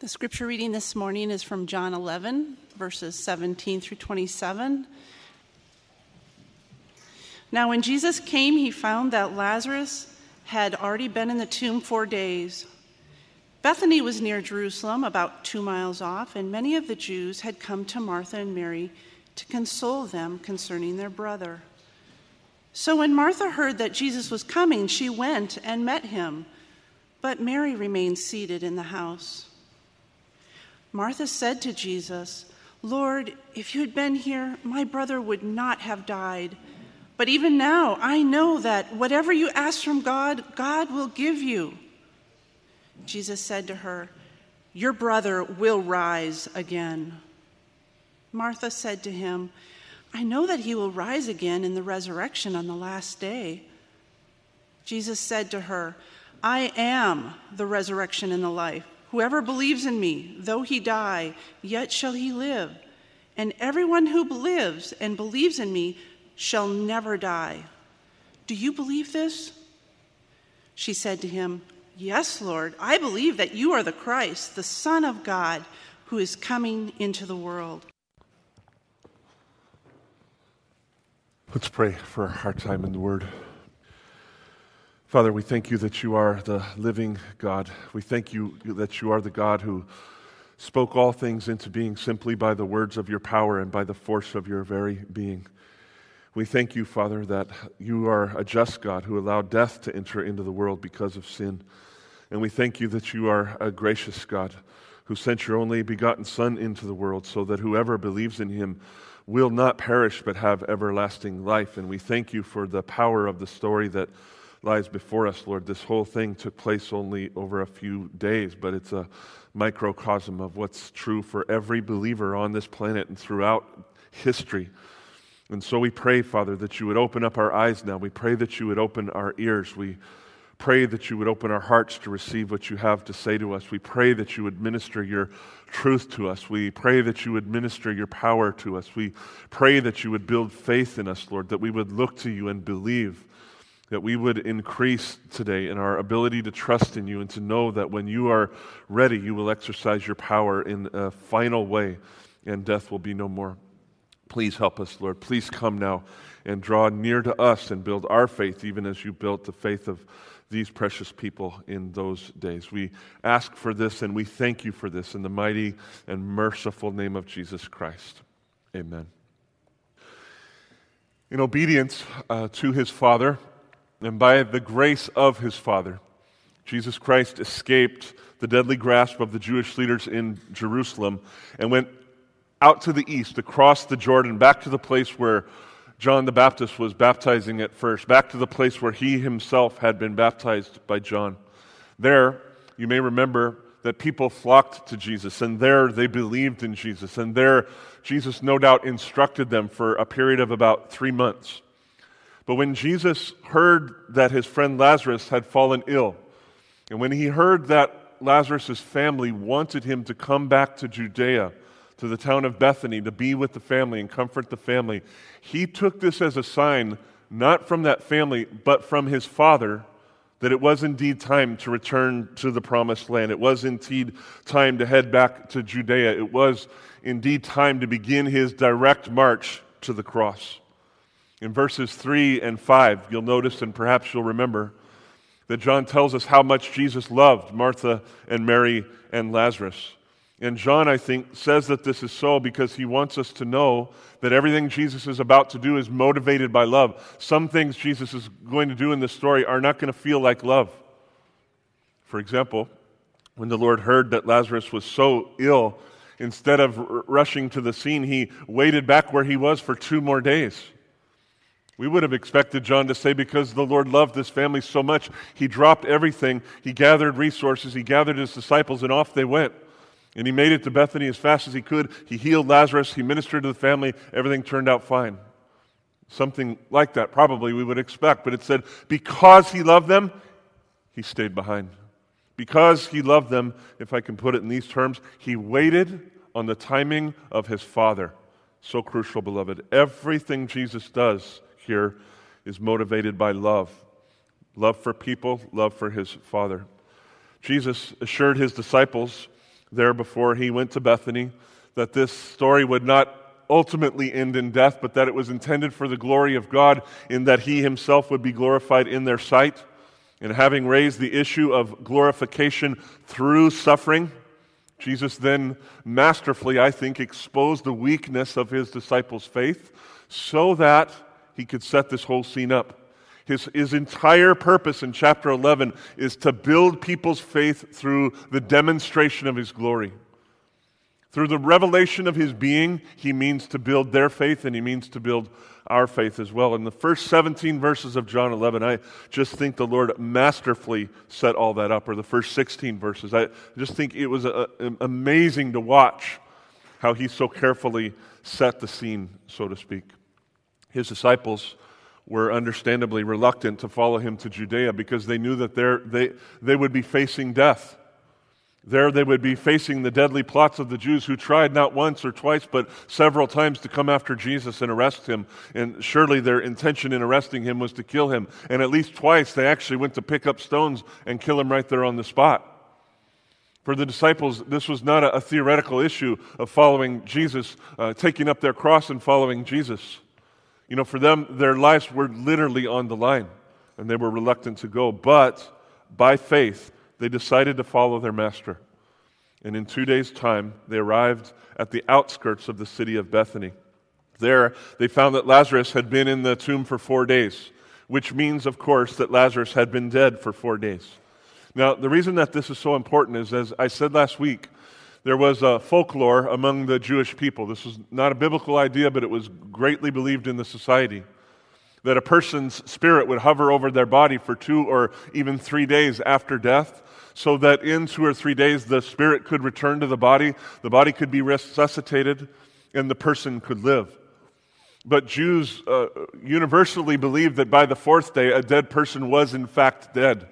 The scripture reading this morning is from John 11, verses 17 through 27. Now, when Jesus came, he found that Lazarus had already been in the tomb four days. Bethany was near Jerusalem, about two miles off, and many of the Jews had come to Martha and Mary to console them concerning their brother. So when Martha heard that Jesus was coming, she went and met him, but Mary remained seated in the house. Martha said to Jesus, Lord, if you had been here, my brother would not have died. But even now, I know that whatever you ask from God, God will give you. Jesus said to her, Your brother will rise again. Martha said to him, I know that he will rise again in the resurrection on the last day. Jesus said to her, I am the resurrection and the life. Whoever believes in me, though he die, yet shall he live. And everyone who lives and believes in me shall never die. Do you believe this? She said to him, Yes, Lord, I believe that you are the Christ, the Son of God, who is coming into the world. Let's pray for our time in the Word. Father, we thank you that you are the living God. We thank you that you are the God who spoke all things into being simply by the words of your power and by the force of your very being. We thank you, Father, that you are a just God who allowed death to enter into the world because of sin. And we thank you that you are a gracious God who sent your only begotten Son into the world so that whoever believes in him will not perish but have everlasting life. And we thank you for the power of the story that lies before us, Lord. This whole thing took place only over a few days, but it's a microcosm of what's true for every believer on this planet and throughout history. And so we pray, Father, that you would open up our eyes now. We pray that you would open our ears. We pray that you would open our hearts to receive what you have to say to us. We pray that you would minister your truth to us. We pray that you would minister your power to us. We pray that you would build faith in us, Lord, that we would look to you and believe that we would increase today in our ability to trust in you and to know that when you are ready, you will exercise your power in a final way and death will be no more. Please help us, Lord. Please come now and draw near to us and build our faith, even as you built the faith of these precious people in those days. We ask for this and we thank you for this in the mighty and merciful name of Jesus Christ. Amen. In obedience uh, to his Father, and by the grace of his Father, Jesus Christ escaped the deadly grasp of the Jewish leaders in Jerusalem and went out to the east, across the Jordan, back to the place where John the Baptist was baptizing at first, back to the place where he himself had been baptized by John. There, you may remember that people flocked to Jesus, and there they believed in Jesus, and there Jesus no doubt instructed them for a period of about three months. But when Jesus heard that his friend Lazarus had fallen ill, and when he heard that Lazarus' family wanted him to come back to Judea, to the town of Bethany, to be with the family and comfort the family, he took this as a sign, not from that family, but from his father, that it was indeed time to return to the promised land. It was indeed time to head back to Judea. It was indeed time to begin his direct march to the cross. In verses 3 and 5, you'll notice and perhaps you'll remember that John tells us how much Jesus loved Martha and Mary and Lazarus. And John, I think, says that this is so because he wants us to know that everything Jesus is about to do is motivated by love. Some things Jesus is going to do in this story are not going to feel like love. For example, when the Lord heard that Lazarus was so ill, instead of r- rushing to the scene, he waited back where he was for two more days. We would have expected John to say, because the Lord loved this family so much, he dropped everything, he gathered resources, he gathered his disciples, and off they went. And he made it to Bethany as fast as he could. He healed Lazarus, he ministered to the family, everything turned out fine. Something like that, probably we would expect. But it said, because he loved them, he stayed behind. Because he loved them, if I can put it in these terms, he waited on the timing of his Father. So crucial, beloved. Everything Jesus does here is motivated by love love for people, love for his Father. Jesus assured his disciples there before he went to Bethany, that this story would not ultimately end in death, but that it was intended for the glory of God, in that he himself would be glorified in their sight. And having raised the issue of glorification through suffering, Jesus then masterfully, I think, exposed the weakness of his disciples' faith so that he could set this whole scene up. His, his entire purpose in chapter 11 is to build people's faith through the demonstration of his glory. Through the revelation of his being, he means to build their faith and he means to build our faith as well. In the first 17 verses of John 11, I just think the Lord masterfully set all that up, or the first 16 verses. I just think it was uh, a, a, amazing to watch how he so carefully set the scene, so to speak. His disciples were understandably reluctant to follow him to Judea because they knew that they, they would be facing death. There they would be facing the deadly plots of the Jews who tried not once or twice, but several times to come after Jesus and arrest him. And surely their intention in arresting him was to kill him. And at least twice they actually went to pick up stones and kill him right there on the spot. For the disciples, this was not a, a theoretical issue of following Jesus, uh, taking up their cross and following Jesus. You know, for them, their lives were literally on the line, and they were reluctant to go. But by faith, they decided to follow their master. And in two days' time, they arrived at the outskirts of the city of Bethany. There, they found that Lazarus had been in the tomb for four days, which means, of course, that Lazarus had been dead for four days. Now, the reason that this is so important is, as I said last week, there was a folklore among the Jewish people. This was not a biblical idea, but it was greatly believed in the society that a person's spirit would hover over their body for two or even three days after death so that in two or three days the spirit could return to the body, the body could be resuscitated, and the person could live. But Jews uh, universally believed that by the fourth day, a dead person was in fact dead.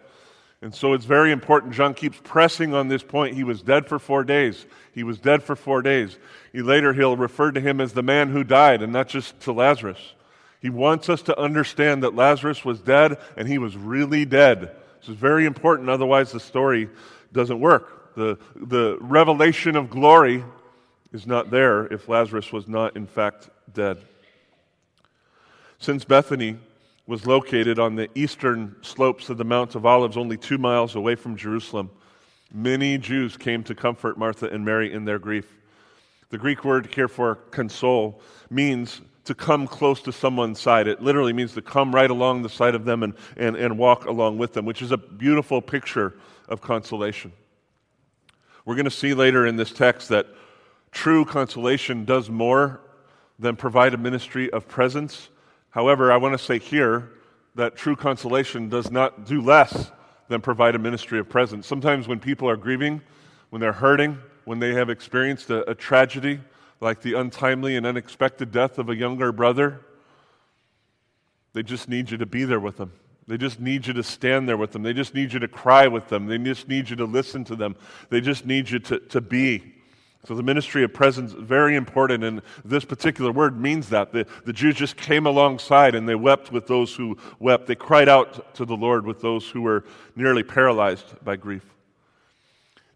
And so it's very important. John keeps pressing on this point. He was dead for four days. He was dead for four days. He, later, he'll refer to him as the man who died, and not just to Lazarus. He wants us to understand that Lazarus was dead, and he was really dead. This is very important, otherwise, the story doesn't work. The, the revelation of glory is not there if Lazarus was not, in fact, dead. Since Bethany was located on the eastern slopes of the Mount of Olives, only two miles away from Jerusalem, many Jews came to comfort Martha and Mary in their grief. The Greek word here for console means to come close to someone's side. It literally means to come right along the side of them and, and, and walk along with them, which is a beautiful picture of consolation. We're going to see later in this text that true consolation does more than provide a ministry of presence. However, I want to say here that true consolation does not do less than provide a ministry of presence. Sometimes when people are grieving, when they're hurting, when they have experienced a, a tragedy, like the untimely and unexpected death of a younger brother, they just need you to be there with them. They just need you to stand there with them. They just need you to cry with them. They just need you to listen to them. They just need you to, to be. So the ministry of presence is very important, and this particular word means that. The, the Jews just came alongside and they wept with those who wept. They cried out to the Lord with those who were nearly paralyzed by grief.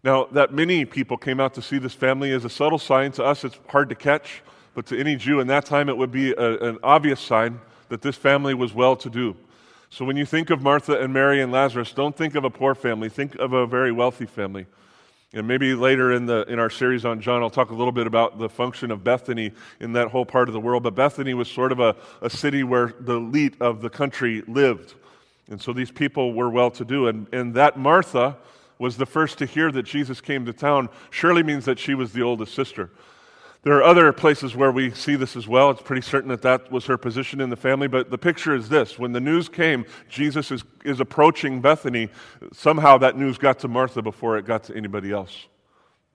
Now, that many people came out to see this family is a subtle sign. To us, it's hard to catch, but to any Jew in that time, it would be a, an obvious sign that this family was well to do. So when you think of Martha and Mary and Lazarus, don't think of a poor family, think of a very wealthy family. And maybe later in, the, in our series on John, I'll talk a little bit about the function of Bethany in that whole part of the world. But Bethany was sort of a, a city where the elite of the country lived. And so these people were well to do. And, and that Martha, was the first to hear that Jesus came to town surely means that she was the oldest sister. There are other places where we see this as well. It's pretty certain that that was her position in the family. But the picture is this when the news came, Jesus is, is approaching Bethany, somehow that news got to Martha before it got to anybody else.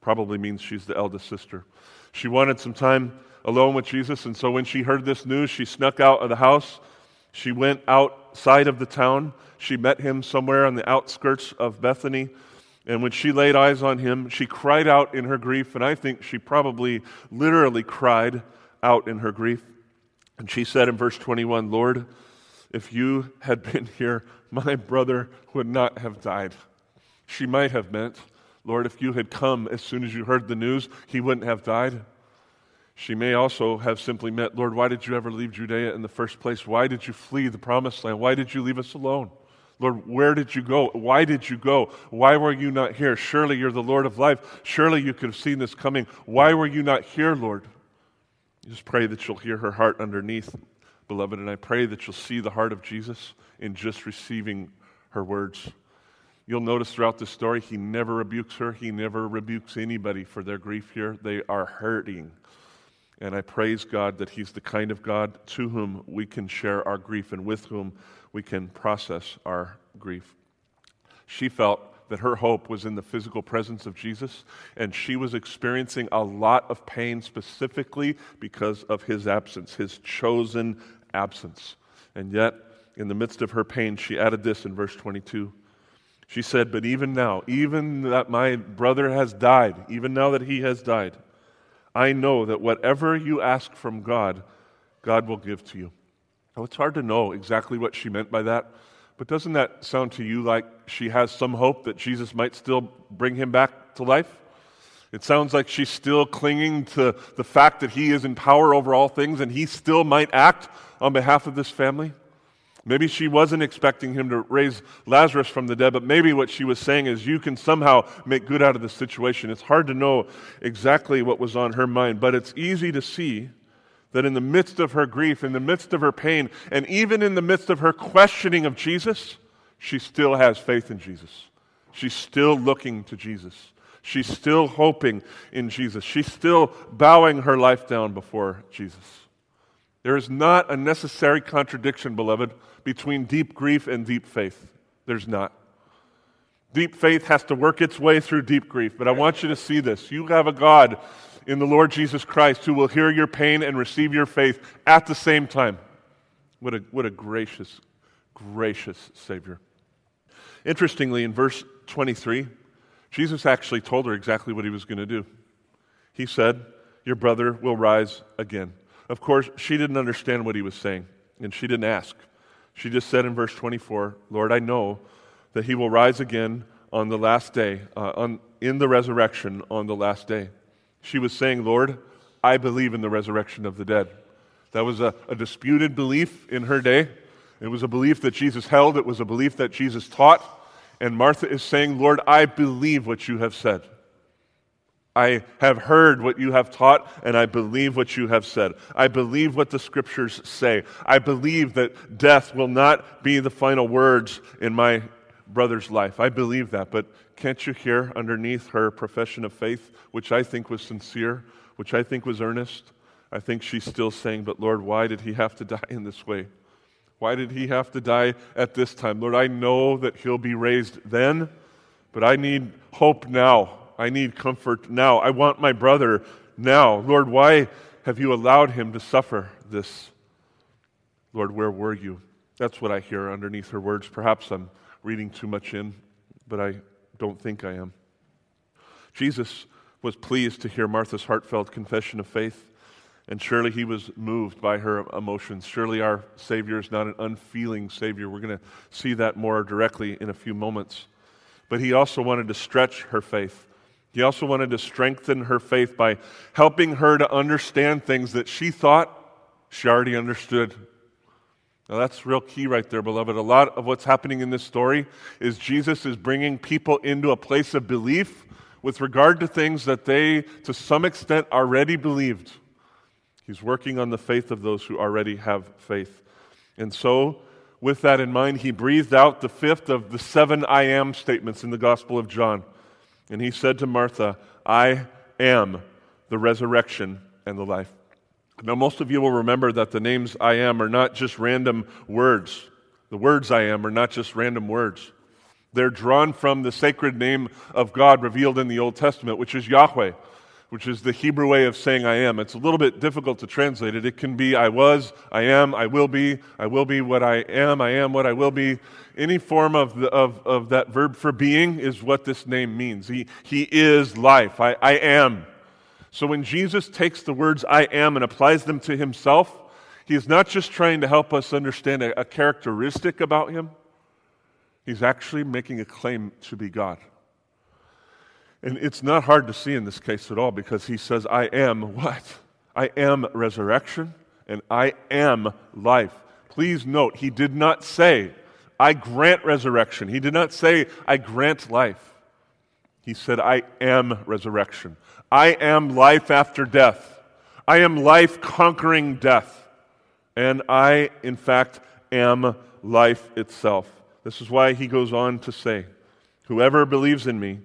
Probably means she's the eldest sister. She wanted some time alone with Jesus, and so when she heard this news, she snuck out of the house. She went outside of the town. She met him somewhere on the outskirts of Bethany. And when she laid eyes on him, she cried out in her grief, and I think she probably literally cried out in her grief. And she said in verse 21, Lord, if you had been here, my brother would not have died. She might have meant Lord, if you had come as soon as you heard the news, he wouldn't have died. She may also have simply meant, Lord, why did you ever leave Judea in the first place? Why did you flee the promised land? Why did you leave us alone? Lord, where did you go? Why did you go? Why were you not here? Surely you're the Lord of life. Surely you could have seen this coming. Why were you not here, Lord? You Just pray that you'll hear her heart underneath, beloved, and I pray that you'll see the heart of Jesus in just receiving her words. You'll notice throughout the story, he never rebukes her. He never rebukes anybody for their grief here. They are hurting. And I praise God that He's the kind of God to whom we can share our grief and with whom we can process our grief. She felt that her hope was in the physical presence of Jesus, and she was experiencing a lot of pain specifically because of his absence, his chosen absence. And yet, in the midst of her pain, she added this in verse 22. She said, But even now, even that my brother has died, even now that he has died, I know that whatever you ask from God, God will give to you. Now, it's hard to know exactly what she meant by that, but doesn't that sound to you like she has some hope that Jesus might still bring him back to life? It sounds like she's still clinging to the fact that he is in power over all things and he still might act on behalf of this family. Maybe she wasn't expecting him to raise Lazarus from the dead, but maybe what she was saying is, you can somehow make good out of the situation. It's hard to know exactly what was on her mind, but it's easy to see that in the midst of her grief, in the midst of her pain, and even in the midst of her questioning of Jesus, she still has faith in Jesus. She's still looking to Jesus. She's still hoping in Jesus. She's still bowing her life down before Jesus. There is not a necessary contradiction, beloved, between deep grief and deep faith. There's not. Deep faith has to work its way through deep grief, but I want you to see this. You have a God in the Lord Jesus Christ who will hear your pain and receive your faith at the same time. What a, what a gracious, gracious Savior. Interestingly, in verse 23, Jesus actually told her exactly what he was going to do. He said, Your brother will rise again. Of course, she didn't understand what he was saying, and she didn't ask. She just said in verse 24, Lord, I know that he will rise again on the last day, uh, on, in the resurrection on the last day. She was saying, Lord, I believe in the resurrection of the dead. That was a, a disputed belief in her day. It was a belief that Jesus held, it was a belief that Jesus taught. And Martha is saying, Lord, I believe what you have said. I have heard what you have taught, and I believe what you have said. I believe what the scriptures say. I believe that death will not be the final words in my brother's life. I believe that. But can't you hear underneath her profession of faith, which I think was sincere, which I think was earnest? I think she's still saying, But Lord, why did he have to die in this way? Why did he have to die at this time? Lord, I know that he'll be raised then, but I need hope now. I need comfort now. I want my brother now. Lord, why have you allowed him to suffer this? Lord, where were you? That's what I hear underneath her words. Perhaps I'm reading too much in, but I don't think I am. Jesus was pleased to hear Martha's heartfelt confession of faith, and surely he was moved by her emotions. Surely our Savior is not an unfeeling Savior. We're going to see that more directly in a few moments. But he also wanted to stretch her faith. He also wanted to strengthen her faith by helping her to understand things that she thought she already understood. Now, that's real key right there, beloved. A lot of what's happening in this story is Jesus is bringing people into a place of belief with regard to things that they, to some extent, already believed. He's working on the faith of those who already have faith. And so, with that in mind, he breathed out the fifth of the seven I am statements in the Gospel of John. And he said to Martha, I am the resurrection and the life. Now, most of you will remember that the names I am are not just random words. The words I am are not just random words. They're drawn from the sacred name of God revealed in the Old Testament, which is Yahweh, which is the Hebrew way of saying I am. It's a little bit difficult to translate it. It can be I was, I am, I will be, I will be what I am, I am what I will be any form of, the, of, of that verb for being is what this name means. He, he is life. I, I am. So when Jesus takes the words I am and applies them to himself, he is not just trying to help us understand a, a characteristic about him, he's actually making a claim to be God. And it's not hard to see in this case at all because he says, I am what? I am resurrection and I am life. Please note, he did not say, I grant resurrection. He did not say, I grant life. He said, I am resurrection. I am life after death. I am life conquering death. And I, in fact, am life itself. This is why he goes on to say, Whoever believes in me,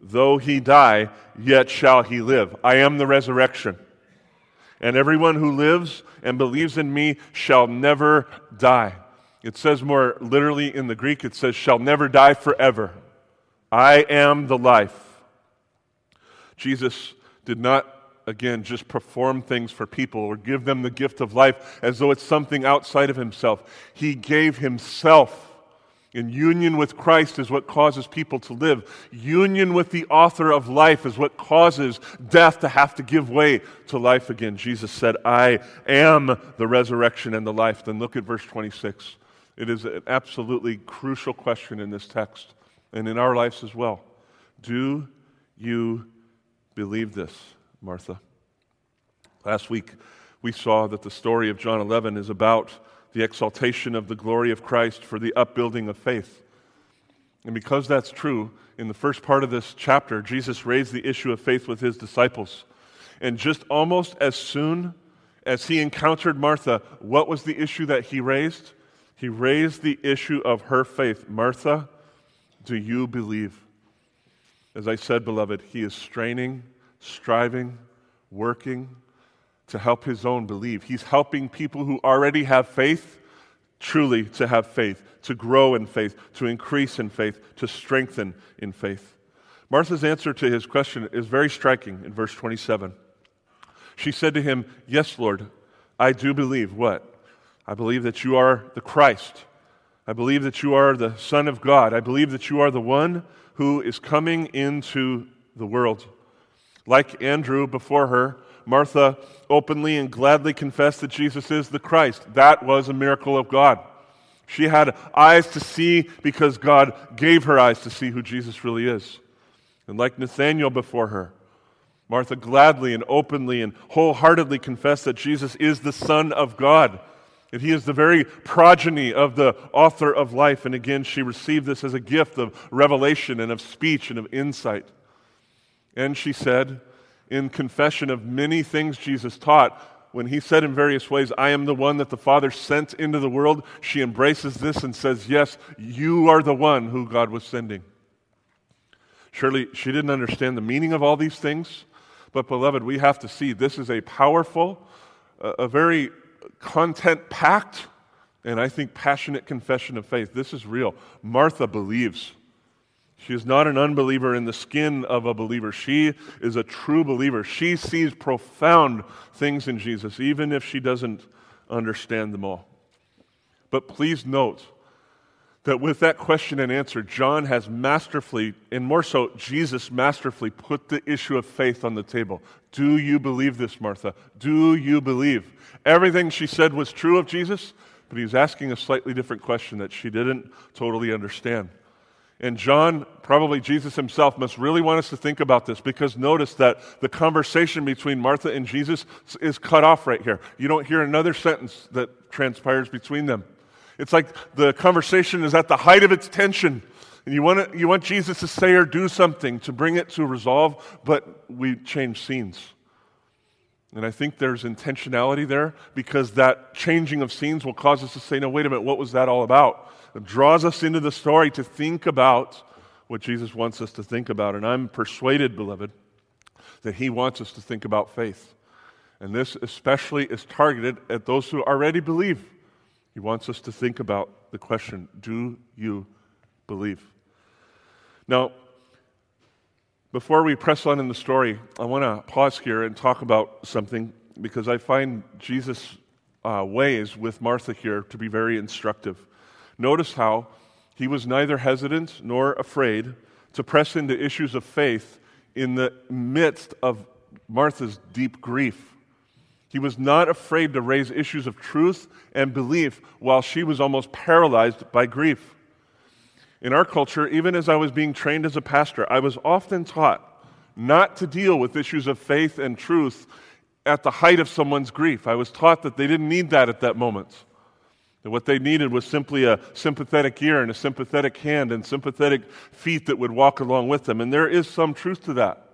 though he die, yet shall he live. I am the resurrection. And everyone who lives and believes in me shall never die. It says more literally in the Greek, it says, shall never die forever. I am the life. Jesus did not, again, just perform things for people or give them the gift of life as though it's something outside of himself. He gave himself. And union with Christ is what causes people to live. Union with the author of life is what causes death to have to give way to life again. Jesus said, I am the resurrection and the life. Then look at verse 26. It is an absolutely crucial question in this text and in our lives as well. Do you believe this, Martha? Last week, we saw that the story of John 11 is about the exaltation of the glory of Christ for the upbuilding of faith. And because that's true, in the first part of this chapter, Jesus raised the issue of faith with his disciples. And just almost as soon as he encountered Martha, what was the issue that he raised? He raised the issue of her faith. Martha, do you believe? As I said, beloved, he is straining, striving, working to help his own believe. He's helping people who already have faith truly to have faith, to grow in faith, to increase in faith, to strengthen in faith. Martha's answer to his question is very striking in verse 27. She said to him, Yes, Lord, I do believe. What? I believe that you are the Christ. I believe that you are the Son of God. I believe that you are the one who is coming into the world. Like Andrew before her, Martha openly and gladly confessed that Jesus is the Christ. That was a miracle of God. She had eyes to see because God gave her eyes to see who Jesus really is. And like Nathanael before her, Martha gladly and openly and wholeheartedly confessed that Jesus is the Son of God, that he is the very progeny of the author of life. And again, she received this as a gift of revelation and of speech and of insight. And she said, in confession of many things Jesus taught, when he said in various ways, I am the one that the Father sent into the world, she embraces this and says, Yes, you are the one who God was sending. Surely she didn't understand the meaning of all these things, but beloved, we have to see this is a powerful, a very content packed, and I think passionate confession of faith. This is real. Martha believes. She is not an unbeliever in the skin of a believer. She is a true believer. She sees profound things in Jesus, even if she doesn't understand them all. But please note that with that question and answer, John has masterfully, and more so, Jesus masterfully put the issue of faith on the table. Do you believe this, Martha? Do you believe? Everything she said was true of Jesus, but he's asking a slightly different question that she didn't totally understand. And John, probably Jesus himself, must really want us to think about this because notice that the conversation between Martha and Jesus is cut off right here. You don't hear another sentence that transpires between them. It's like the conversation is at the height of its tension. And you want, to, you want Jesus to say or do something to bring it to resolve, but we change scenes. And I think there's intentionality there because that changing of scenes will cause us to say, no, wait a minute, what was that all about? It draws us into the story to think about what Jesus wants us to think about. And I'm persuaded, beloved, that he wants us to think about faith. And this especially is targeted at those who already believe. He wants us to think about the question do you believe? Now, before we press on in the story, I want to pause here and talk about something because I find Jesus' uh, ways with Martha here to be very instructive. Notice how he was neither hesitant nor afraid to press into issues of faith in the midst of Martha's deep grief. He was not afraid to raise issues of truth and belief while she was almost paralyzed by grief. In our culture, even as I was being trained as a pastor, I was often taught not to deal with issues of faith and truth at the height of someone's grief. I was taught that they didn't need that at that moment. That what they needed was simply a sympathetic ear and a sympathetic hand and sympathetic feet that would walk along with them. And there is some truth to that.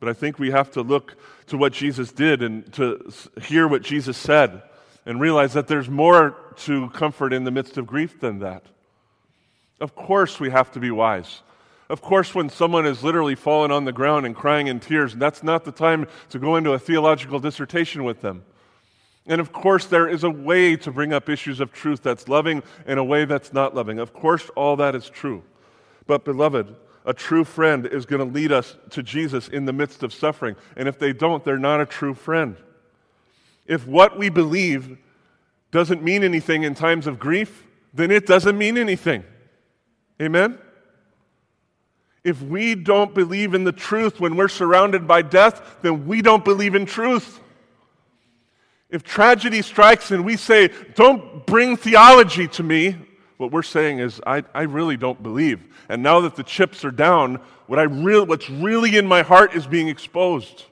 But I think we have to look to what Jesus did and to hear what Jesus said and realize that there's more to comfort in the midst of grief than that. Of course, we have to be wise. Of course, when someone is literally fallen on the ground and crying in tears, that's not the time to go into a theological dissertation with them. And of course, there is a way to bring up issues of truth that's loving and a way that's not loving. Of course, all that is true. But, beloved, a true friend is going to lead us to Jesus in the midst of suffering. And if they don't, they're not a true friend. If what we believe doesn't mean anything in times of grief, then it doesn't mean anything. Amen? If we don't believe in the truth when we're surrounded by death, then we don't believe in truth. If tragedy strikes and we say, Don't bring theology to me, what we're saying is, I, I really don't believe. And now that the chips are down, what I re- what's really in my heart is being exposed.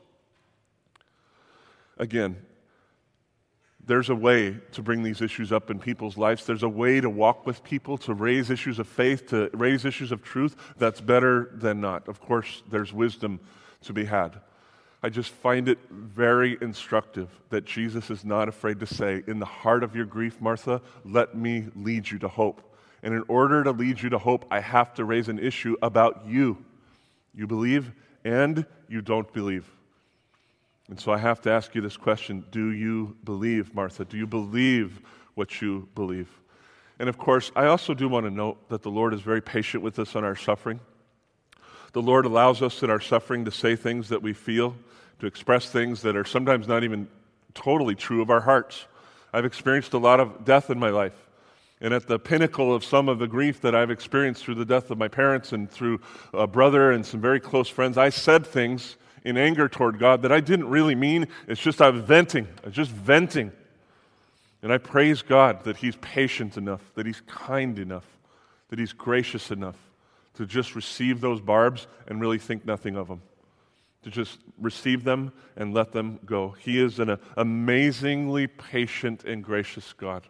Again, there's a way to bring these issues up in people's lives. There's a way to walk with people, to raise issues of faith, to raise issues of truth that's better than not. Of course, there's wisdom to be had. I just find it very instructive that Jesus is not afraid to say, In the heart of your grief, Martha, let me lead you to hope. And in order to lead you to hope, I have to raise an issue about you. You believe and you don't believe. And so I have to ask you this question Do you believe, Martha? Do you believe what you believe? And of course, I also do want to note that the Lord is very patient with us on our suffering. The Lord allows us in our suffering to say things that we feel, to express things that are sometimes not even totally true of our hearts. I've experienced a lot of death in my life. And at the pinnacle of some of the grief that I've experienced through the death of my parents and through a brother and some very close friends, I said things in anger toward God that I didn't really mean. It's just I was venting. I was just venting. And I praise God that He's patient enough, that He's kind enough, that He's gracious enough to just receive those barbs and really think nothing of them. To just receive them and let them go. He is an amazingly patient and gracious God.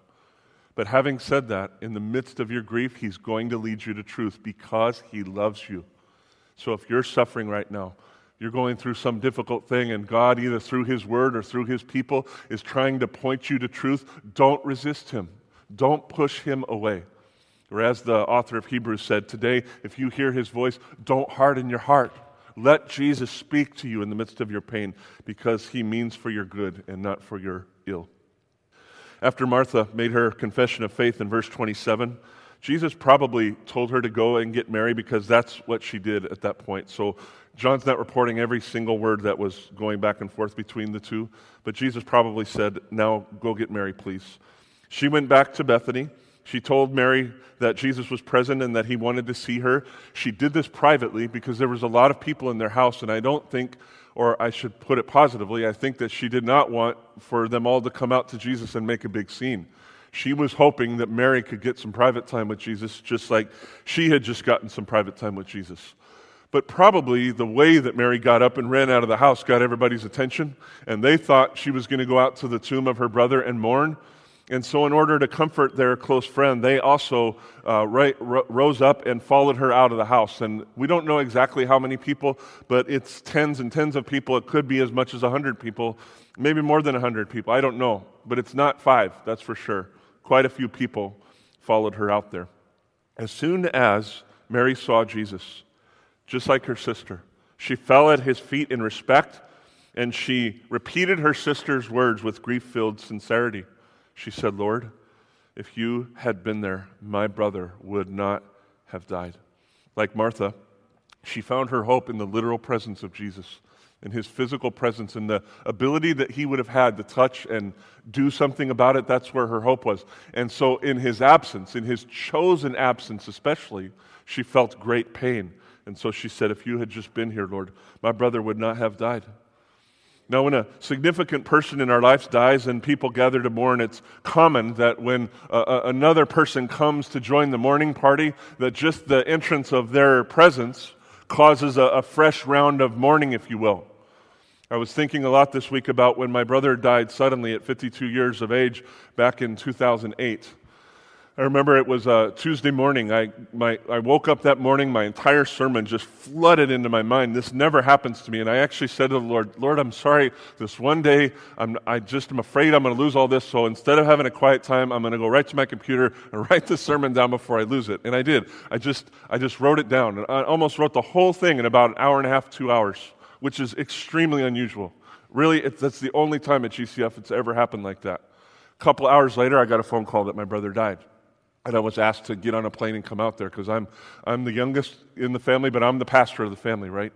But having said that, in the midst of your grief, He's going to lead you to truth because He loves you. So if you're suffering right now, you're going through some difficult thing, and God, either through His Word or through His people, is trying to point you to truth, don't resist Him. Don't push Him away. Or as the author of Hebrews said, today, if you hear His voice, don't harden your heart. Let Jesus speak to you in the midst of your pain because He means for your good and not for your ill. After Martha made her confession of faith in verse 27, Jesus probably told her to go and get Mary because that's what she did at that point. So John's not reporting every single word that was going back and forth between the two, but Jesus probably said, Now go get Mary, please. She went back to Bethany. She told Mary that Jesus was present and that he wanted to see her. She did this privately because there was a lot of people in their house, and I don't think, or I should put it positively, I think that she did not want for them all to come out to Jesus and make a big scene. She was hoping that Mary could get some private time with Jesus, just like she had just gotten some private time with Jesus. But probably the way that Mary got up and ran out of the house got everybody's attention, and they thought she was going to go out to the tomb of her brother and mourn. And so, in order to comfort their close friend, they also uh, right, rose up and followed her out of the house. And we don't know exactly how many people, but it's tens and tens of people. It could be as much as 100 people, maybe more than 100 people. I don't know. But it's not five, that's for sure. Quite a few people followed her out there. As soon as Mary saw Jesus, just like her sister. She fell at his feet in respect, and she repeated her sister's words with grief filled sincerity. She said, Lord, if you had been there, my brother would not have died. Like Martha, she found her hope in the literal presence of Jesus, in his physical presence, in the ability that he would have had to touch and do something about it. That's where her hope was. And so, in his absence, in his chosen absence especially, she felt great pain. And so she said, If you had just been here, Lord, my brother would not have died. Now, when a significant person in our lives dies and people gather to mourn, it's common that when uh, another person comes to join the mourning party, that just the entrance of their presence causes a, a fresh round of mourning, if you will. I was thinking a lot this week about when my brother died suddenly at 52 years of age back in 2008. I remember it was a Tuesday morning. I, my, I woke up that morning, my entire sermon just flooded into my mind. This never happens to me. And I actually said to the Lord, Lord, I'm sorry. This one day, I'm, I just am afraid I'm going to lose all this. So instead of having a quiet time, I'm going to go right to my computer and write the sermon down before I lose it. And I did. I just, I just wrote it down. And I almost wrote the whole thing in about an hour and a half, two hours, which is extremely unusual. Really, that's the only time at GCF it's ever happened like that. A couple hours later, I got a phone call that my brother died and I was asked to get on a plane and come out there because I'm, I'm the youngest in the family, but I'm the pastor of the family, right?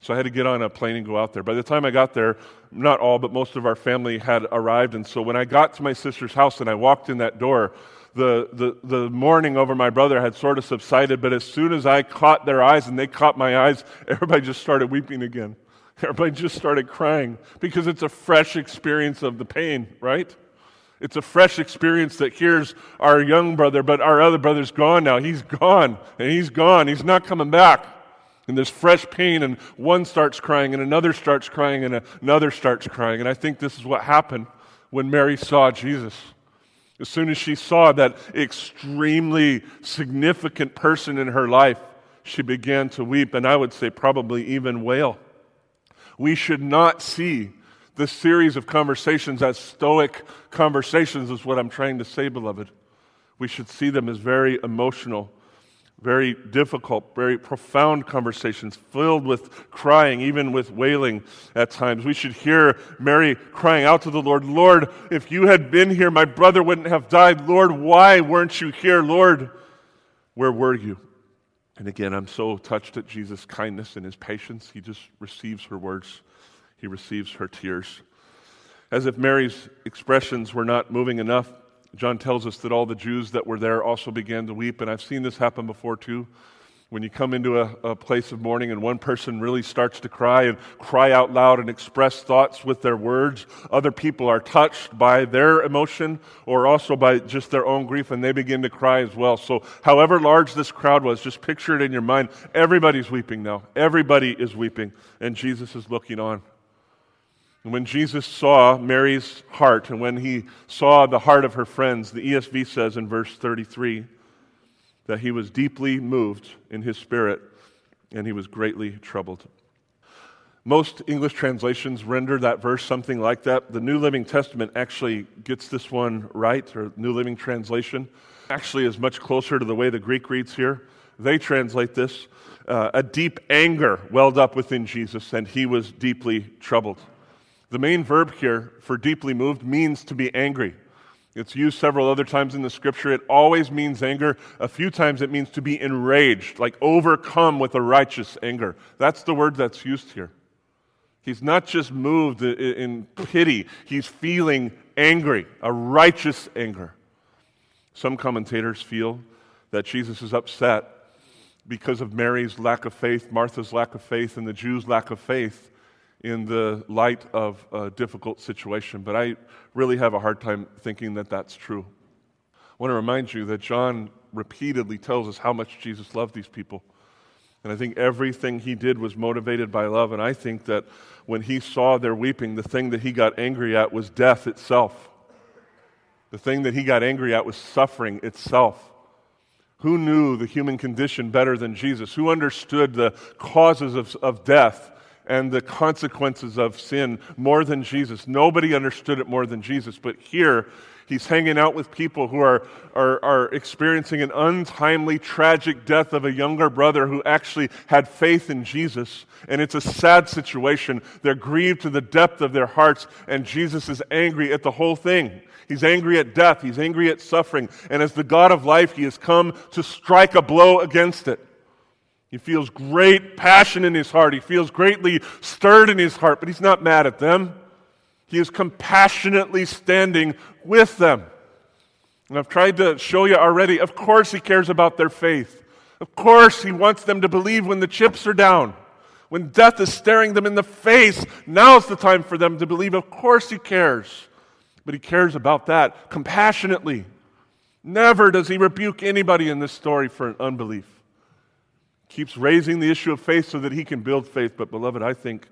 So I had to get on a plane and go out there. By the time I got there, not all, but most of our family had arrived. And so when I got to my sister's house and I walked in that door, the, the, the mourning over my brother had sort of subsided. But as soon as I caught their eyes and they caught my eyes, everybody just started weeping again. Everybody just started crying because it's a fresh experience of the pain, right? It's a fresh experience that here's our young brother, but our other brother's gone now. He's gone, and he's gone. He's not coming back. And there's fresh pain, and one starts crying, and another starts crying, and another starts crying. And I think this is what happened when Mary saw Jesus. As soon as she saw that extremely significant person in her life, she began to weep, and I would say probably even wail. We should not see this series of conversations as stoic conversations, is what I'm trying to say, beloved. We should see them as very emotional, very difficult, very profound conversations filled with crying, even with wailing at times. We should hear Mary crying out to the Lord, Lord, if you had been here, my brother wouldn't have died. Lord, why weren't you here? Lord, where were you? And again, I'm so touched at Jesus' kindness and his patience. He just receives her words he receives her tears. As if Mary's expressions were not moving enough, John tells us that all the Jews that were there also began to weep. And I've seen this happen before too. When you come into a, a, place of mourning and one person really starts to cry and cry out loud and express thoughts with their words, other people are touched by their emotion or also by just their own grief and they begin to cry as well. So, however large this crowd was, just picture it in your mind. Everybody's weeping now. Everybody is weeping, and Jesus is looking on. And when Jesus saw Mary's heart and when he saw the heart of her friends, the ESV says in verse 33 that he was deeply moved in his spirit and he was greatly troubled. Most English translations render that verse something like that. The New Living Testament actually gets this one right, or New Living Translation actually is much closer to the way the Greek reads here. They translate this uh, a deep anger welled up within Jesus, and he was deeply troubled. The main verb here for deeply moved means to be angry. It's used several other times in the scripture. It always means anger. A few times it means to be enraged, like overcome with a righteous anger. That's the word that's used here. He's not just moved in pity, he's feeling angry, a righteous anger. Some commentators feel that Jesus is upset because of Mary's lack of faith, Martha's lack of faith, and the Jews' lack of faith in the light of a difficult situation, but I really have a hard time thinking that that's true. I want to remind you that John repeatedly tells us how much Jesus loved these people. And I think everything he did was motivated by love. And I think that when he saw their weeping, the thing that he got angry at was death itself. The thing that he got angry at was suffering itself. Who knew the human condition better than Jesus? Who understood the causes of, of death and the consequences of sin more than Jesus. Nobody understood it more than Jesus. But here, he's hanging out with people who are, are, are, experiencing an untimely, tragic death of a younger brother who actually had faith in Jesus. And it's a sad situation. They're grieved to the depth of their hearts, and Jesus is angry at the whole thing. He's angry at death. He's angry at suffering. And as the God of life, he has come to strike a blow against it. He feels great passion in his heart. He feels greatly stirred in his heart, but he's not mad at them. He is compassionately standing with them. And I've tried to show you already, of course, he cares about their faith. Of course, he wants them to believe when the chips are down. When death is staring them in the face, now's the time for them to believe. Of course, he cares. But he cares about that compassionately. Never does he rebuke anybody in this story for unbelief. Keeps raising the issue of faith so that he can build faith. But, beloved, I think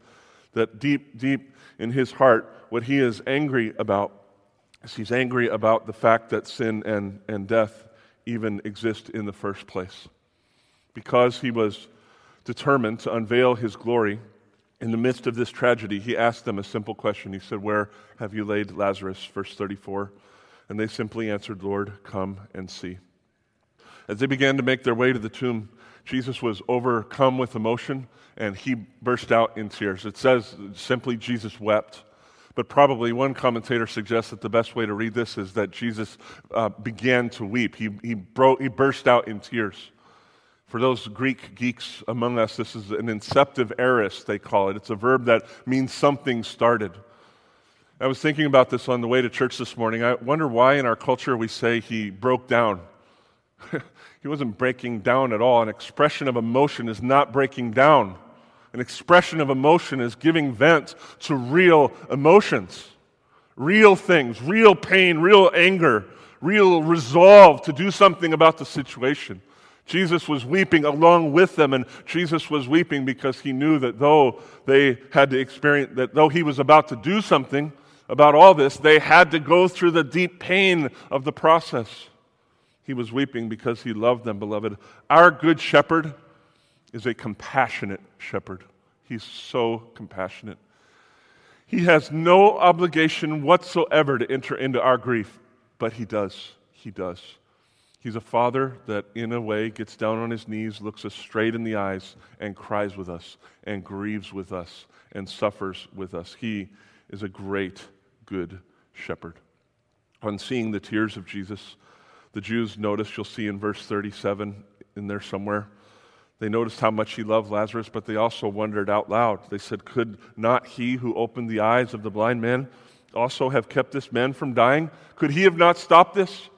that deep, deep in his heart, what he is angry about is he's angry about the fact that sin and, and death even exist in the first place. Because he was determined to unveil his glory in the midst of this tragedy, he asked them a simple question. He said, Where have you laid Lazarus? Verse 34. And they simply answered, Lord, come and see. As they began to make their way to the tomb, Jesus was overcome with emotion and he burst out in tears. It says simply Jesus wept. But probably one commentator suggests that the best way to read this is that Jesus uh, began to weep. He, he, broke, he burst out in tears. For those Greek geeks among us, this is an inceptive aorist, they call it. It's a verb that means something started. I was thinking about this on the way to church this morning. I wonder why in our culture we say he broke down. he wasn't breaking down at all. An expression of emotion is not breaking down. An expression of emotion is giving vent to real emotions, real things, real pain, real anger, real resolve to do something about the situation. Jesus was weeping along with them, and Jesus was weeping because he knew that though they had to experience, that though he was about to do something about all this, they had to go through the deep pain of the process. He was weeping because he loved them, beloved. Our good shepherd is a compassionate shepherd. He's so compassionate. He has no obligation whatsoever to enter into our grief, but he does. He does. He's a father that, in a way, gets down on his knees, looks us straight in the eyes, and cries with us, and grieves with us, and suffers with us. He is a great, good shepherd. On seeing the tears of Jesus, the Jews noticed, you'll see in verse 37 in there somewhere, they noticed how much he loved Lazarus, but they also wondered out loud. They said, Could not he who opened the eyes of the blind man also have kept this man from dying? Could he have not stopped this?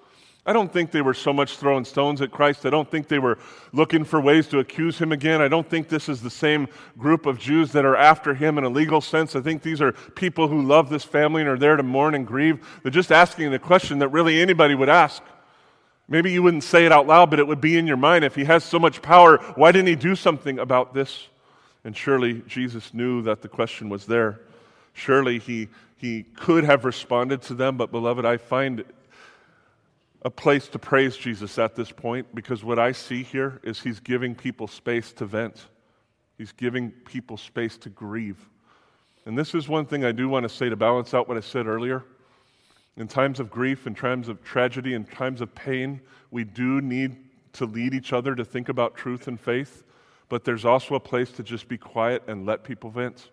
I don't think they were so much throwing stones at Christ. I don't think they were looking for ways to accuse him again. I don't think this is the same group of Jews that are after him in a legal sense. I think these are people who love this family and are there to mourn and grieve. They're just asking the question that really anybody would ask. Maybe you wouldn't say it out loud, but it would be in your mind. If he has so much power, why didn't he do something about this? And surely Jesus knew that the question was there. Surely he, he could have responded to them, but beloved, I find a place to praise Jesus at this point because what I see here is he's giving people space to vent. He's giving people space to grieve. And this is one thing I do want to say to balance out what I said earlier. In times of grief, in times of tragedy, in times of pain, we do need to lead each other to think about truth and faith, but there's also a place to just be quiet and let people vent.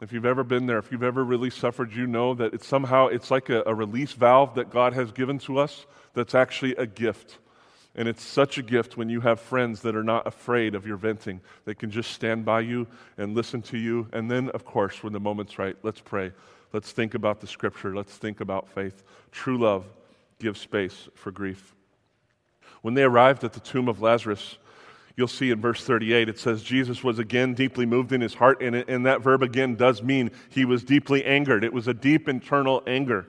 If you've ever been there, if you've ever really suffered, you know that it's somehow it's like a, a release valve that God has given to us that's actually a gift. And it's such a gift when you have friends that are not afraid of your venting. They can just stand by you and listen to you. And then, of course, when the moment's right, let's pray. Let's think about the scripture. Let's think about faith. True love gives space for grief. When they arrived at the tomb of Lazarus, you'll see in verse 38, it says, Jesus was again deeply moved in his heart. And, and that verb again does mean he was deeply angered. It was a deep internal anger.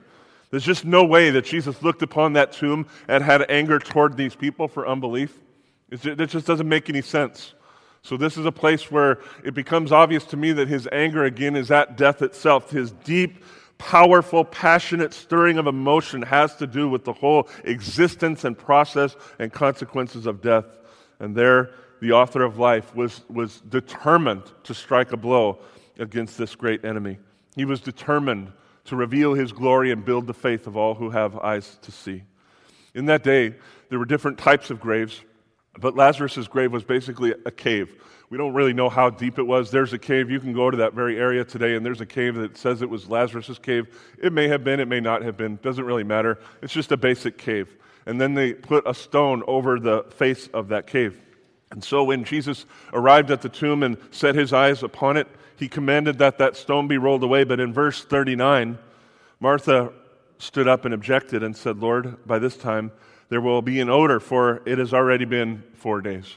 There's just no way that Jesus looked upon that tomb and had anger toward these people for unbelief. It just doesn't make any sense. So, this is a place where it becomes obvious to me that his anger again is at death itself. His deep, powerful, passionate stirring of emotion has to do with the whole existence and process and consequences of death. And there, the author of life was, was determined to strike a blow against this great enemy. He was determined to reveal his glory and build the faith of all who have eyes to see. In that day, there were different types of graves. But Lazarus' grave was basically a cave. We don't really know how deep it was. There's a cave. You can go to that very area today, and there's a cave that says it was Lazarus' cave. It may have been, it may not have been. Doesn't really matter. It's just a basic cave. And then they put a stone over the face of that cave. And so when Jesus arrived at the tomb and set his eyes upon it, he commanded that that stone be rolled away. But in verse 39, Martha stood up and objected and said, Lord, by this time, there will be an odor, for it has already been four days.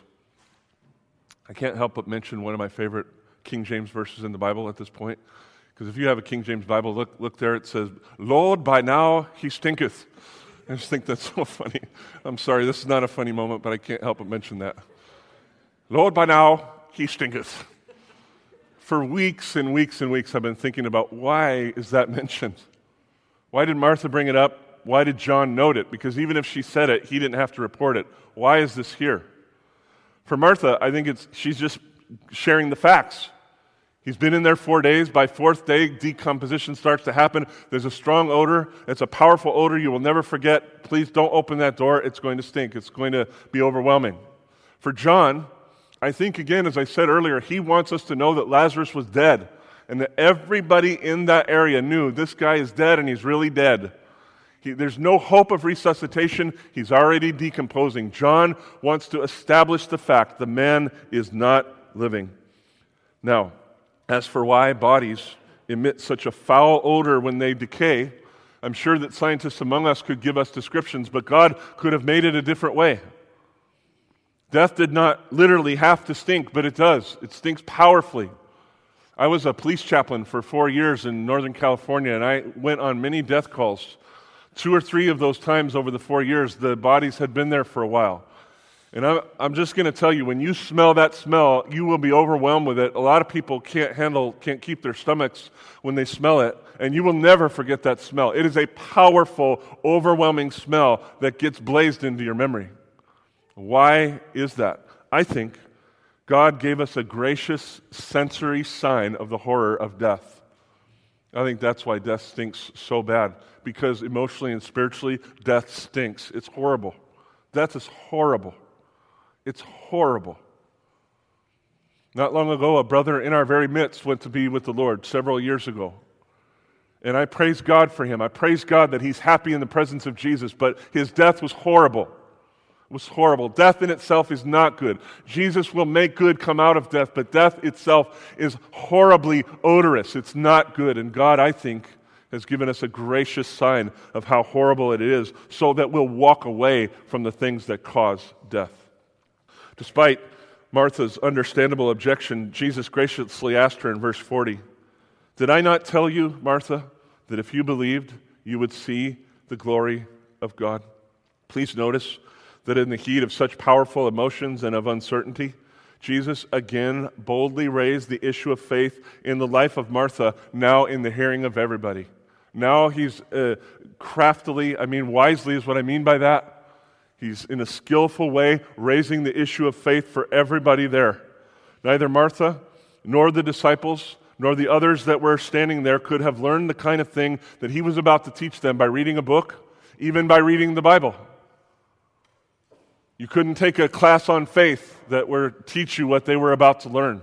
I can't help but mention one of my favorite King James verses in the Bible at this point. Because if you have a King James Bible, look, look there, it says, Lord, by now he stinketh. I just think that's so funny. I'm sorry, this is not a funny moment, but I can't help but mention that. Lord, by now he stinketh. For weeks and weeks and weeks, I've been thinking about why is that mentioned? Why did Martha bring it up? Why did John note it? Because even if she said it, he didn't have to report it. Why is this here? For Martha, I think it's, she's just sharing the facts. He's been in there four days. By fourth day, decomposition starts to happen. There's a strong odor. It's a powerful odor you will never forget. Please don't open that door. It's going to stink. It's going to be overwhelming. For John, I think, again, as I said earlier, he wants us to know that Lazarus was dead and that everybody in that area knew this guy is dead and he's really dead. He, there's no hope of resuscitation. He's already decomposing. John wants to establish the fact the man is not living. Now, as for why bodies emit such a foul odor when they decay, I'm sure that scientists among us could give us descriptions, but God could have made it a different way. Death did not literally have to stink, but it does. It stinks powerfully. I was a police chaplain for four years in Northern California, and I went on many death calls. Two or three of those times over the four years, the bodies had been there for a while. And I'm, just going to tell you, when you smell that smell, you will be overwhelmed with it. A lot of people can't handle, can't keep their stomachs when they smell it, and you will never forget that smell. It is a powerful, overwhelming smell that gets blazed into your memory. Why is that? I think God gave us a gracious sensory sign of the horror of death. I think that's why death stinks so bad, because emotionally and spiritually, death stinks. It's horrible. Death is horrible. It's horrible. Not long ago, a brother in our very midst went to be with the Lord several years ago. And I praise God for him. I praise God that he's happy in the presence of Jesus, but his death was horrible was horrible. Death in itself is not good. Jesus will make good come out of death, but death itself is horribly odorous. It's not good. And God, I think, has given us a gracious sign of how horrible it is so that we'll walk away from the things that cause death. Despite Martha's understandable objection, Jesus graciously asked her in verse 40 Did I not tell you, Martha, that if you believed, you would see the glory of God? Please notice that in the heat of such powerful emotions and of uncertainty, Jesus again boldly raised the issue of faith in the life of Martha, now in the hearing of everybody. Now he's uh, craftily, I mean, wisely is what I mean by that. He's in a skillful way raising the issue of faith for everybody there. Neither Martha nor the disciples nor the others that were standing there could have learned the kind of thing that he was about to teach them by reading a book, even by reading the Bible. You couldn't take a class on faith that would teach you what they were about to learn.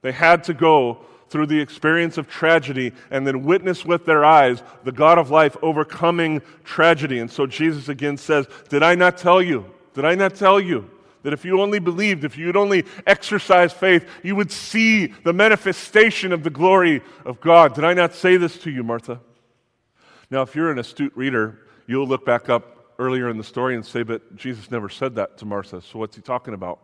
They had to go through the experience of tragedy and then witness with their eyes the God of life overcoming tragedy. And so Jesus again says, Did I not tell you? Did I not tell you? That if you only believed, if you'd only exercise faith, you would see the manifestation of the glory of God. Did I not say this to you, Martha? Now, if you're an astute reader, you'll look back up earlier in the story and say, but Jesus never said that to Martha, so what's he talking about?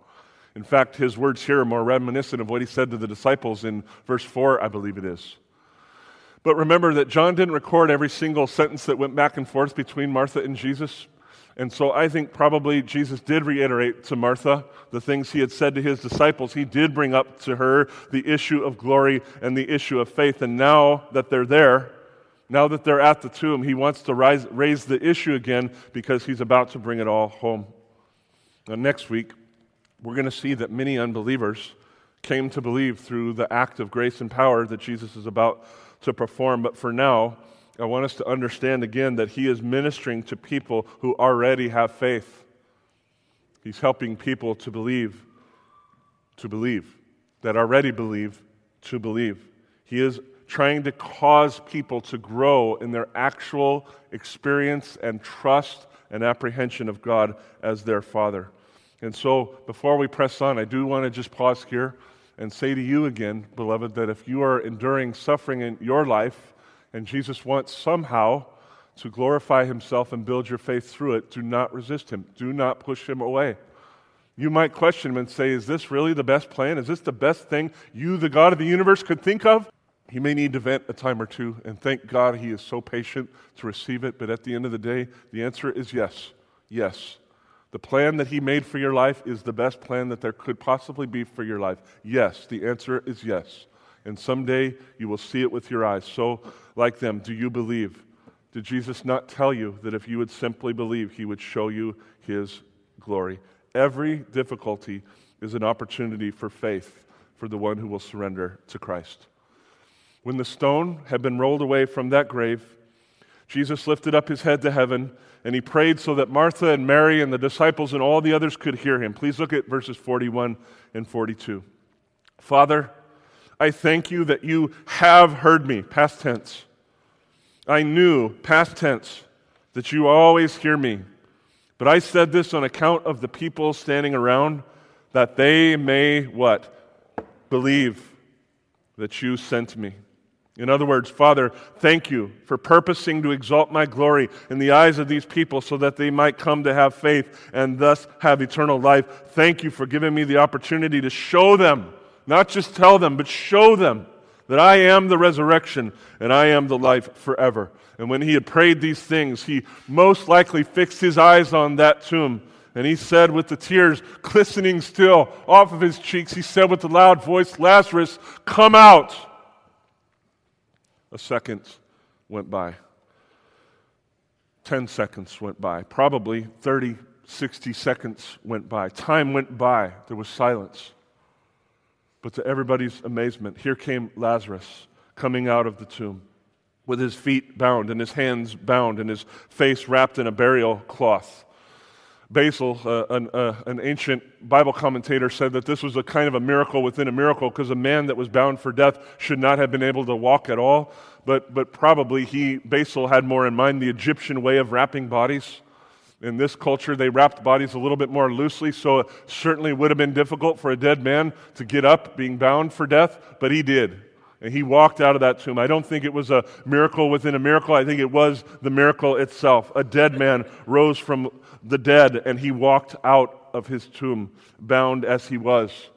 In fact, his words here are more reminiscent of what he said to the disciples in verse 4, I believe it is. But remember that John didn't record every single sentence that went back and forth between Martha and Jesus. And so I think probably Jesus did reiterate to Martha the things he had said to his disciples. He did bring up to her the issue of glory and the issue of faith. And now that they're there, now that they're at the tomb, he wants to rise, raise the issue again because he's about to bring it all home. Now, next week, we're going to see that many unbelievers came to believe through the act of grace and power that Jesus is about to perform. But for now, I want us to understand again that he is ministering to people who already have faith. He's helping people to believe, to believe, that already believe, to believe. He is trying to cause people to grow in their actual experience and trust and apprehension of God as their Father. And so, before we press on, I do want to just pause here and say to you again, beloved, that if you are enduring suffering in your life and Jesus wants somehow to glorify himself and build your faith through it, do not resist him. Do not push him away. You might question him and say, Is this really the best plan? Is this the best thing you, the God of the universe, could think of? He may need to vent a time or two, and thank God he is so patient to receive it. But at the end of the day, the answer is yes. Yes. The plan that He made for your life is the best plan that there could possibly be for your life. Yes, the answer is yes. And someday you will see it with your eyes. So, like them, do you believe? Did Jesus not tell you that if you would simply believe, He would show you His glory? Every difficulty is an opportunity for faith for the one who will surrender to Christ. When the stone had been rolled away from that grave, Jesus lifted up his head to heaven and he prayed so that Martha and Mary and the disciples and all the others could hear him. Please look at verses 41 and 42. Father, I thank you that you have heard me, past tense. I knew, past tense, that you always hear me. But I said this on account of the people standing around, that they may what? Believe that you sent me. In other words, Father, thank you for purposing to exalt my glory in the eyes of these people so that they might come to have faith and thus have eternal life. Thank you for giving me the opportunity to show them, not just tell them, but show them that I am the resurrection and I am the life forever. And when he had prayed these things, he most likely fixed his eyes on that tomb. And he said, with the tears glistening still off of his cheeks, he said with a loud voice, Lazarus, come out. A second went by. 10 seconds went by. Probably 30, 60 seconds went by. Time went by. There was silence. But to everybody's amazement, here came Lazarus coming out of the tomb with his feet bound and his hands bound and his face wrapped in a burial cloth. Basil, uh, an, uh, an, ancient Bible commentator, said that this was a kind of a miracle within a miracle because a man that was bound for death should not have been able to walk at all. But, but probably he, Basil, had more in mind the Egyptian way of wrapping bodies. In this culture, they wrapped bodies a little bit more loosely, so it certainly would have been difficult for a dead man to get up being bound for death, but he did. And he walked out of that tomb. I don't think it was a miracle within a miracle. I think it was the miracle itself. A dead man rose from the dead, and he walked out of his tomb, bound as he was.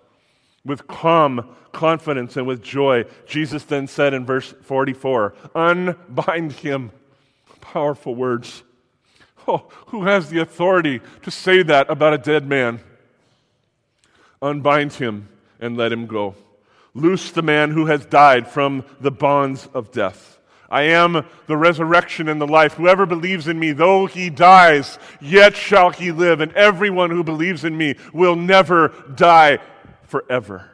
With calm confidence and with joy, Jesus then said in verse 44 Unbind him. Powerful words. Oh, who has the authority to say that about a dead man? Unbind him and let him go. Loose the man who has died from the bonds of death. I am the resurrection and the life. Whoever believes in me, though he dies, yet shall he live. And everyone who believes in me will never die forever.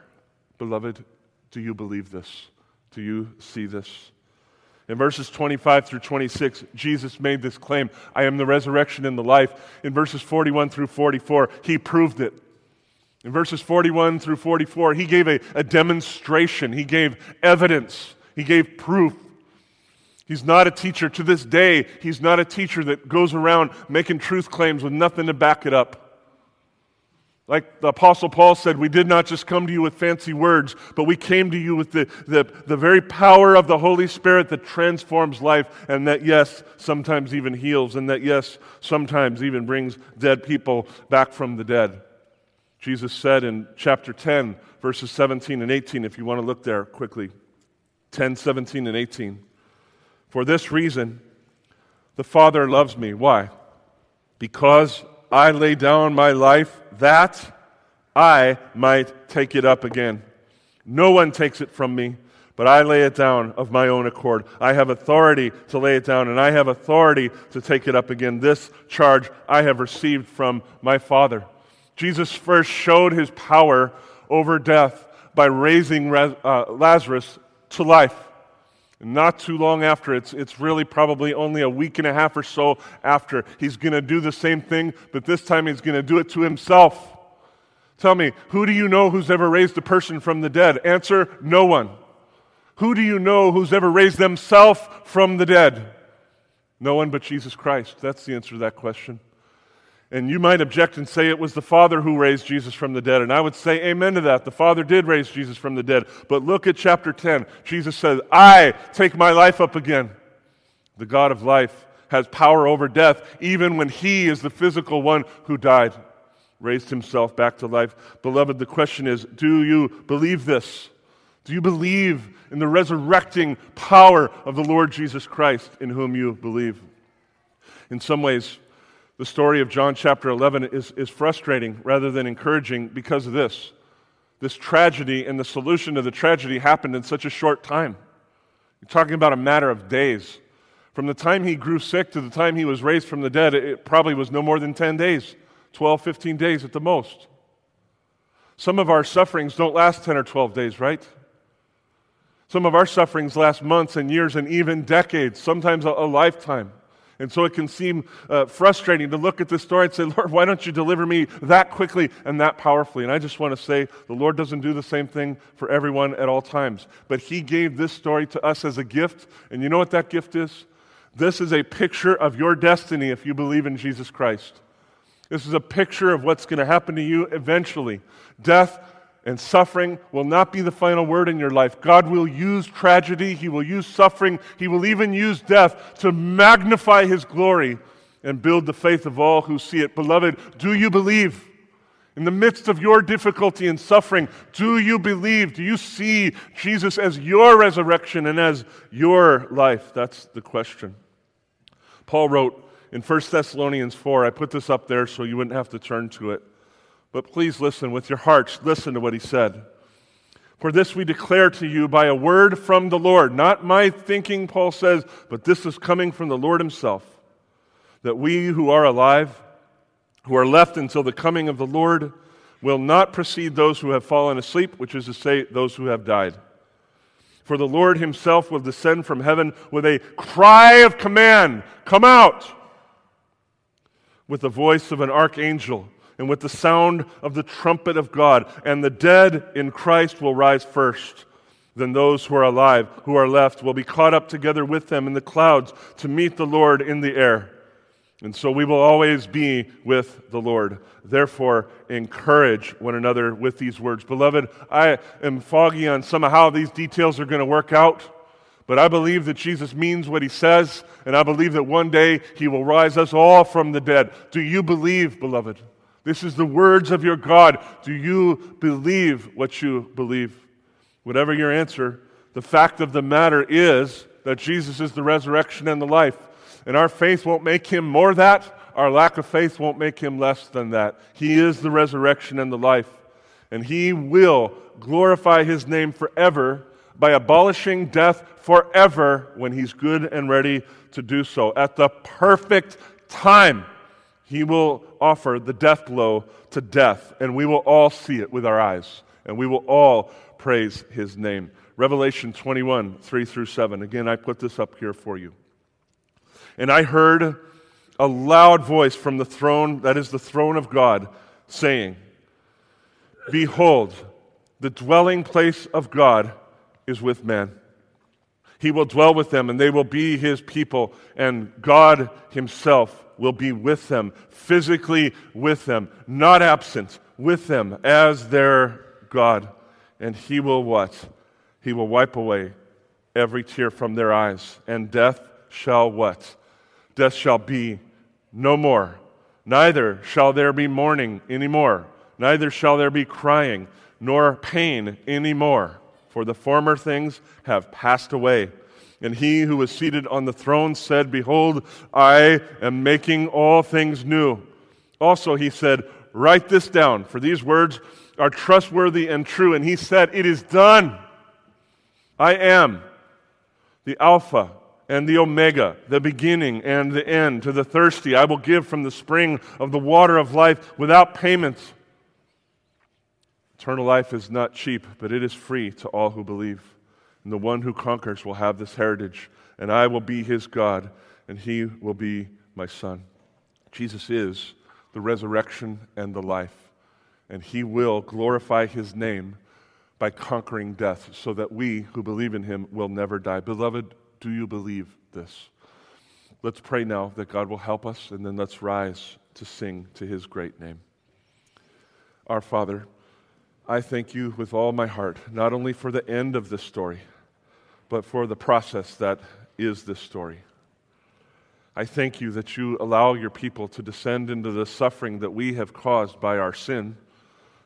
Beloved, do you believe this? Do you see this? In verses 25 through 26, Jesus made this claim I am the resurrection and the life. In verses 41 through 44, he proved it. In verses 41 through 44, he gave a, a demonstration, he gave evidence, he gave proof. He's not a teacher. To this day, he's not a teacher that goes around making truth claims with nothing to back it up. Like the Apostle Paul said, we did not just come to you with fancy words, but we came to you with the, the, the very power of the Holy Spirit that transforms life, and that, yes, sometimes even heals, and that, yes, sometimes even brings dead people back from the dead. Jesus said in chapter 10, verses 17 and 18, if you want to look there quickly 10, 17, and 18. For this reason, the Father loves me. Why? Because I lay down my life that I might take it up again. No one takes it from me, but I lay it down of my own accord. I have authority to lay it down, and I have authority to take it up again. This charge I have received from my Father. Jesus first showed his power over death by raising uh, Lazarus to life. Not too long after, it's, it's really probably only a week and a half or so after, he's going to do the same thing, but this time he's going to do it to himself. Tell me, who do you know who's ever raised a person from the dead? Answer no one. Who do you know who's ever raised themselves from the dead? No one but Jesus Christ. That's the answer to that question. And you might object and say it was the Father who raised Jesus from the dead. And I would say amen to that. The Father did raise Jesus from the dead. But look at chapter 10. Jesus says, I take my life up again. The God of life has power over death, even when he is the physical one who died, raised himself back to life. Beloved, the question is do you believe this? Do you believe in the resurrecting power of the Lord Jesus Christ in whom you believe? In some ways, The story of John chapter 11 is, is frustrating rather than encouraging because of this. This tragedy and the solution to the tragedy happened in such a short time. You're talking about a matter of days. From the time he grew sick to the time he was raised from the dead, it probably was no more than 10 days, 12, 15 days at the most. Some of our sufferings don't last 10 or 12 days, right? Some of our sufferings last months and years and even decades, sometimes a, a lifetime. And so it can seem uh, frustrating to look at this story and say, Lord, why don't you deliver me that quickly and that powerfully? And I just want to say, the Lord doesn't do the same thing for everyone at all times. But He gave this story to us as a gift. And you know what that gift is? This is a picture of your destiny if you believe in Jesus Christ. This is a picture of what's going to happen to you eventually. Death and suffering will not be the final word in your life. God will use tragedy, He will use suffering, He will even use death to magnify His glory and build the faith of all who see it. Beloved, do you believe? In the midst of your difficulty and suffering, do you believe? Do you see Jesus as your resurrection and as your life? That's the question. Paul wrote in 1 Thessalonians 4, I put this up there so you wouldn't have to turn to it. But please listen with your hearts. Listen to what he said. For this we declare to you by a word from the Lord. Not my thinking, Paul says, but this is coming from the Lord himself. That we who are alive, who are left until the coming of the Lord, will not precede those who have fallen asleep, which is to say, those who have died. For the Lord himself will descend from heaven with a cry of command Come out! With the voice of an archangel and with the sound of the trumpet of God, and the dead in Christ will rise first. Then those who are alive, who are left, will be caught up together with them in the clouds to meet the Lord in the air. And so we will always be with the Lord. Therefore, encourage one another with these words. Beloved, I am foggy on some of how these details are going to work out, but I believe that Jesus means what he says, and I believe that one day he will rise us all from the dead. Do you believe, beloved? This is the words of your God. Do you believe what you believe? Whatever your answer, the fact of the matter is that Jesus is the resurrection and the life. And our faith won't make him more that. Our lack of faith won't make him less than that. He is the resurrection and the life. And he will glorify his name forever by abolishing death forever when he's good and ready to do so at the perfect time. He will offer the death blow to death, and we will all see it with our eyes, and we will all praise his name. Revelation 21, 3 through 7. Again, I put this up here for you. And I heard a loud voice from the throne, that is the throne of God, saying, Behold, the dwelling place of God is with men. He will dwell with them, and they will be his people, and God himself will be with them, physically with them, not absent, with them as their God. And he will what? He will wipe away every tear from their eyes, and death shall what? Death shall be no more. Neither shall there be mourning anymore, neither shall there be crying, nor pain anymore, for the former things have passed away. And he who was seated on the throne said, Behold, I am making all things new. Also, he said, Write this down, for these words are trustworthy and true. And he said, It is done. I am the Alpha and the Omega, the beginning and the end. To the thirsty, I will give from the spring of the water of life without payment. Eternal life is not cheap, but it is free to all who believe. And the one who conquers will have this heritage, and I will be his God, and he will be my son. Jesus is the resurrection and the life, and he will glorify his name by conquering death, so that we who believe in him will never die. Beloved, do you believe this? Let's pray now that God will help us, and then let's rise to sing to his great name. Our Father, I thank you with all my heart, not only for the end of this story, but for the process that is this story. I thank you that you allow your people to descend into the suffering that we have caused by our sin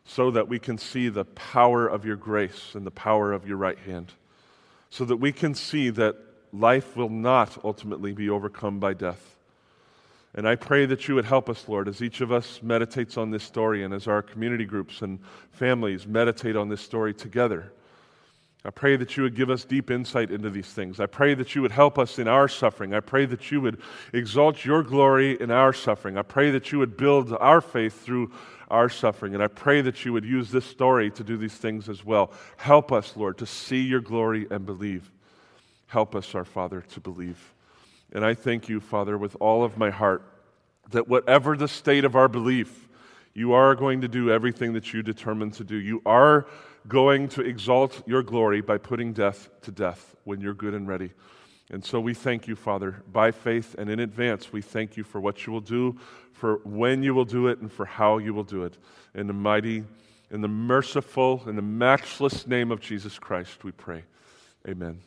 so that we can see the power of your grace and the power of your right hand, so that we can see that life will not ultimately be overcome by death. And I pray that you would help us, Lord, as each of us meditates on this story and as our community groups and families meditate on this story together. I pray that you would give us deep insight into these things. I pray that you would help us in our suffering. I pray that you would exalt your glory in our suffering. I pray that you would build our faith through our suffering. And I pray that you would use this story to do these things as well. Help us, Lord, to see your glory and believe. Help us, our Father, to believe. And I thank you, Father, with all of my heart, that whatever the state of our belief, you are going to do everything that you determined to do. You are going to exalt your glory by putting death to death when you're good and ready. And so we thank you, Father, by faith and in advance. We thank you for what you will do, for when you will do it, and for how you will do it. In the mighty, in the merciful, in the matchless name of Jesus Christ, we pray. Amen.